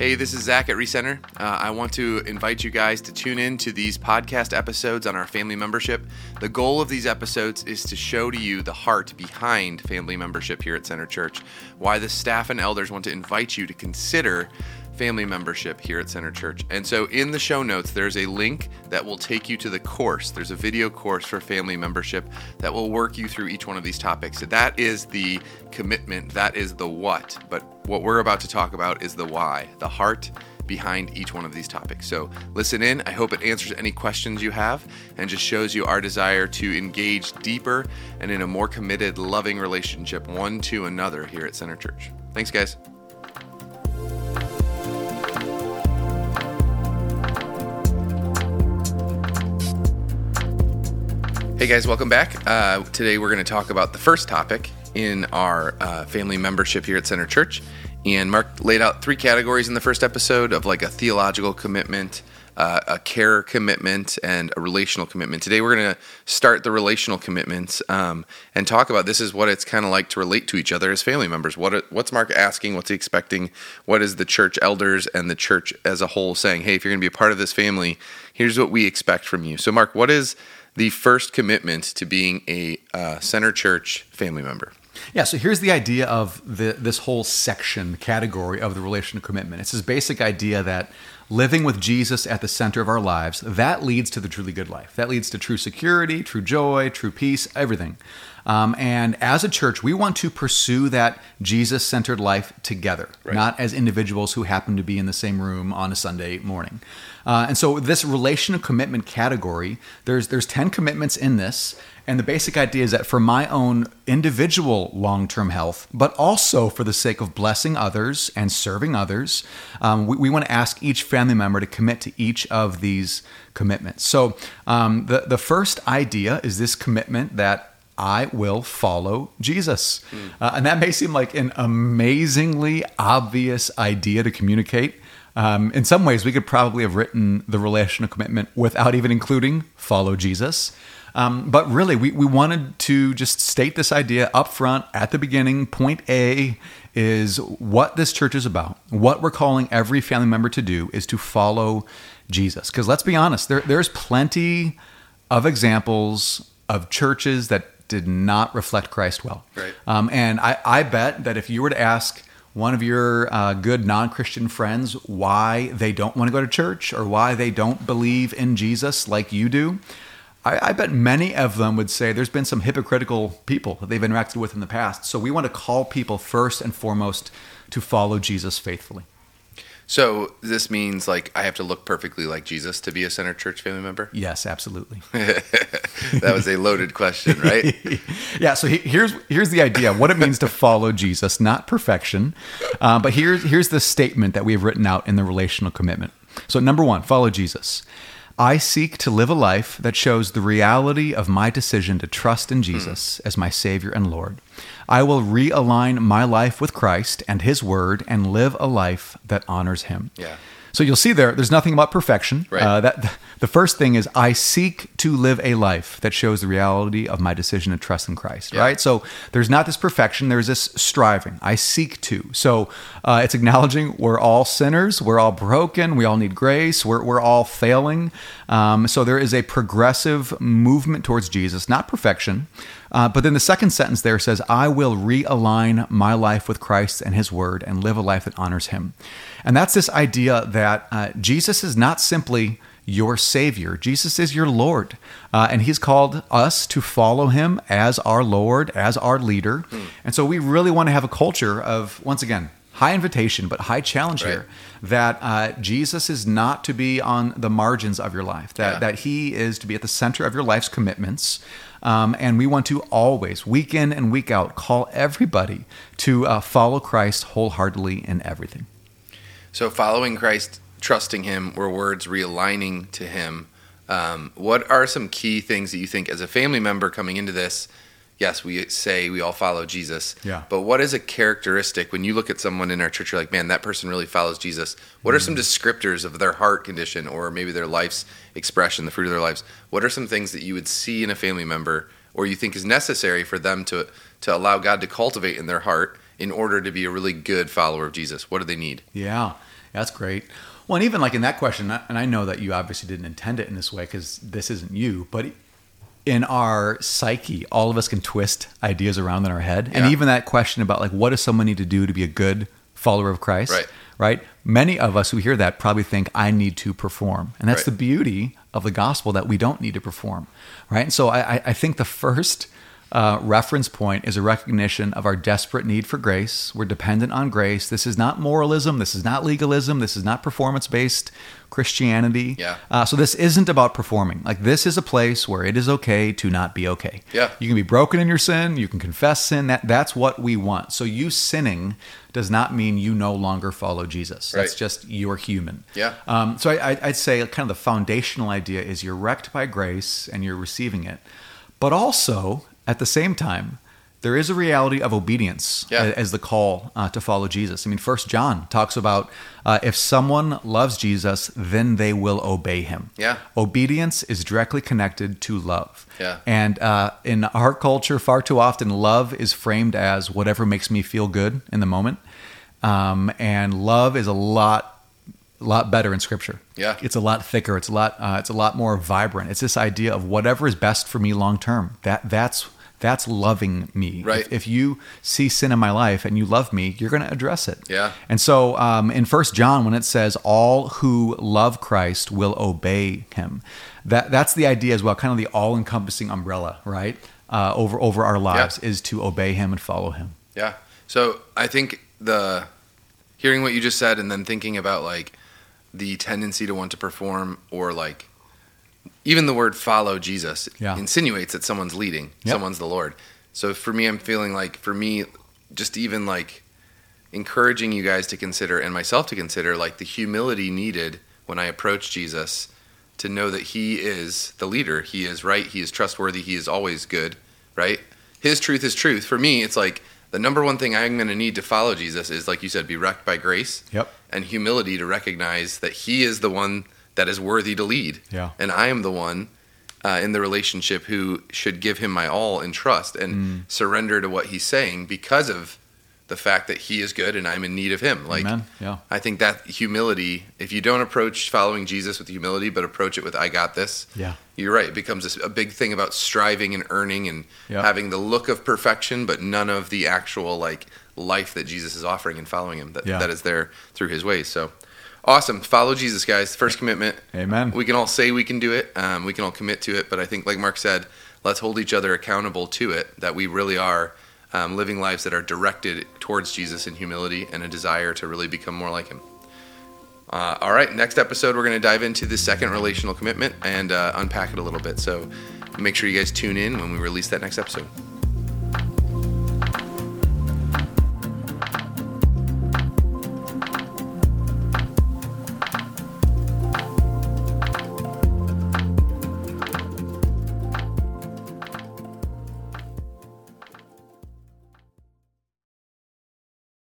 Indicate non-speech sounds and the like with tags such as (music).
Hey, this is Zach at Recenter. Uh, I want to invite you guys to tune in to these podcast episodes on our family membership. The goal of these episodes is to show to you the heart behind family membership here at Center Church, why the staff and elders want to invite you to consider family membership here at Center Church. And so in the show notes, there's a link that will take you to the course. There's a video course for family membership that will work you through each one of these topics. So that is the commitment, that is the what. But what we're about to talk about is the why, the heart behind each one of these topics. So listen in. I hope it answers any questions you have and just shows you our desire to engage deeper and in a more committed, loving relationship one to another here at Center Church. Thanks, guys. Hey guys, welcome back. Uh, today we're going to talk about the first topic in our uh, family membership here at Center Church. And Mark laid out three categories in the first episode of like a theological commitment, uh, a care commitment, and a relational commitment. Today we're going to start the relational commitments um, and talk about this is what it's kind of like to relate to each other as family members. What what's Mark asking? What's he expecting? What is the church elders and the church as a whole saying? Hey, if you're going to be a part of this family, here's what we expect from you. So, Mark, what is the first commitment to being a uh, center church family member. Yeah, so here's the idea of the, this whole section category of the relational commitment. It's this basic idea that living with Jesus at the center of our lives, that leads to the truly good life. That leads to true security, true joy, true peace, everything. Um, and as a church, we want to pursue that Jesus centered life together, right. not as individuals who happen to be in the same room on a Sunday morning. Uh, and so, this relational commitment category, there's there's ten commitments in this, and the basic idea is that for my own individual long term health, but also for the sake of blessing others and serving others, um, we, we want to ask each family member to commit to each of these commitments. So, um, the the first idea is this commitment that I will follow Jesus. Mm. Uh, and that may seem like an amazingly obvious idea to communicate. Um, in some ways, we could probably have written the relational commitment without even including follow Jesus. Um, but really, we, we wanted to just state this idea up front at the beginning. Point A is what this church is about. What we're calling every family member to do is to follow Jesus. Because let's be honest, there, there's plenty of examples of churches that did not reflect Christ well. Right. Um, and I, I bet that if you were to ask one of your uh, good non Christian friends why they don't want to go to church or why they don't believe in Jesus like you do, I, I, bet many of them would say there's been some hypocritical people that they've interacted with in the past. So we want to call people first and foremost to follow Jesus faithfully. So this means like I have to look perfectly like Jesus to be a Center Church family member? Yes, absolutely. (laughs) that was a loaded question, right? (laughs) yeah. So he, here's here's the idea: what it means to follow Jesus, not perfection, uh, but here's here's the statement that we have written out in the relational commitment. So number one, follow Jesus. I seek to live a life that shows the reality of my decision to trust in Jesus mm. as my Savior and Lord. I will realign my life with Christ and His Word and live a life that honors Him. Yeah. So you'll see there, there's nothing about perfection. Right. Uh, that the first thing is I seek to live a life that shows the reality of my decision to trust in Christ. Yeah. Right. So there's not this perfection. There's this striving. I seek to. So uh, it's acknowledging we're all sinners. We're all broken. We all need grace. We're we're all failing. Um, so there is a progressive movement towards Jesus, not perfection. Uh, but then the second sentence there says, I will realign my life with Christ and His Word and live a life that honors Him. And that's this idea that uh, Jesus is not simply your Savior, Jesus is your Lord. Uh, and He's called us to follow Him as our Lord, as our leader. Hmm. And so we really want to have a culture of, once again, high invitation, but high challenge right. here that uh, Jesus is not to be on the margins of your life, that, yeah. that he is to be at the center of your life's commitments. Um, and we want to always, week in and week out, call everybody to uh, follow Christ wholeheartedly in everything. So, following Christ, trusting him, were words realigning to him. Um, what are some key things that you think, as a family member coming into this, yes, we say we all follow Jesus. Yeah. But what is a characteristic when you look at someone in our church, you're like, man, that person really follows Jesus? What mm-hmm. are some mm. descriptors of their heart condition or maybe their life's expression, the fruit of their lives? What are some things that you would see in a family member or you think is necessary for them to, to allow God to cultivate in their heart in order to be a really good follower of Jesus? What do they need? Yeah. That's great. Well, and even like in that question, and I know that you obviously didn't intend it in this way because this isn't you, but in our psyche, all of us can twist ideas around in our head. Yeah. And even that question about like, what does someone need to do to be a good follower of Christ? Right. Right. Many of us who hear that probably think, I need to perform. And that's Right. the beauty of the gospel that we don't need to perform. Right. And so I, I- I think the first uh, reference point is a recognition of our desperate need for grace. We're dependent on grace. This is not moralism. This is not legalism. This is not performance based Christianity. Yeah. Uh, so this isn't about performing. Like this is a place where it is okay to not be okay. Yeah. You can be broken in your sin. You can confess sin. That that's what we want. So you sinning does not mean you no longer follow Jesus. Right. That's just you're human. Yeah. Um, so I, I- I'd say kind of the foundational idea is you're wrecked by grace and you're receiving it, but also at the same time. There is a reality of obedience Yeah. as the call uh, to follow Jesus. I mean, First John talks about uh, if someone loves Jesus, then they will obey him. Yeah. Obedience is directly connected to love. Yeah. And uh, in our culture, far too often, love is framed as whatever makes me feel good in the moment. Um, and love is a lot, lot better in Scripture. Yeah. It's a lot thicker. It's a lot. Uh, it's a lot more vibrant. It's this idea of whatever is best for me long term. That that's that's loving me. Right. If, if you see sin in my life and you love me, you're going to address it. Yeah. And so um, in First John, when it says all who love Christ will obey him, that that's the idea as well, kind of the all-encompassing umbrella, right? Uh, over over our lives is to obey him and follow him. Yeah. So I think the hearing what you just said and then thinking about like the tendency to want to perform or like even the word follow Jesus Yeah. insinuates that someone's leading, Yep. someone's the Lord. So for me, I'm feeling like for me, just even like encouraging you guys to consider and myself to consider like the humility needed when I approach Jesus to know that he is the leader. He is right. He is trustworthy. He is always good, right? His truth is truth. For me, it's like the number one thing I'm going to need to follow Jesus is, like you said, be wrecked by grace Yep. and humility to recognize that he is the one that is worthy to lead. Yeah. And I am the one uh, in the relationship who should give him my all and trust and Mm. surrender to what he's saying because of the fact that he is good and I'm in need of him. Like, Amen. Yeah. I think that humility, if you don't approach following Jesus with humility, but approach it with, I got this, Yeah. you're right. It becomes a, big thing about striving and earning and Yeah. having the look of perfection, but none of the actual like life that Jesus is offering and following him that, Yeah. that is there through his ways. So awesome. Follow Jesus, guys. First commitment. Amen. We can all say we can do it. Um, we can all commit to it. But I think, like Mark said, let's hold each other accountable to it, that we really are um, living lives that are directed towards Jesus in humility and a desire to really become more like him. Uh, all right, next episode, we're going to dive into the second relational commitment and uh, unpack it a little bit. So make sure you guys tune in when we release that next episode.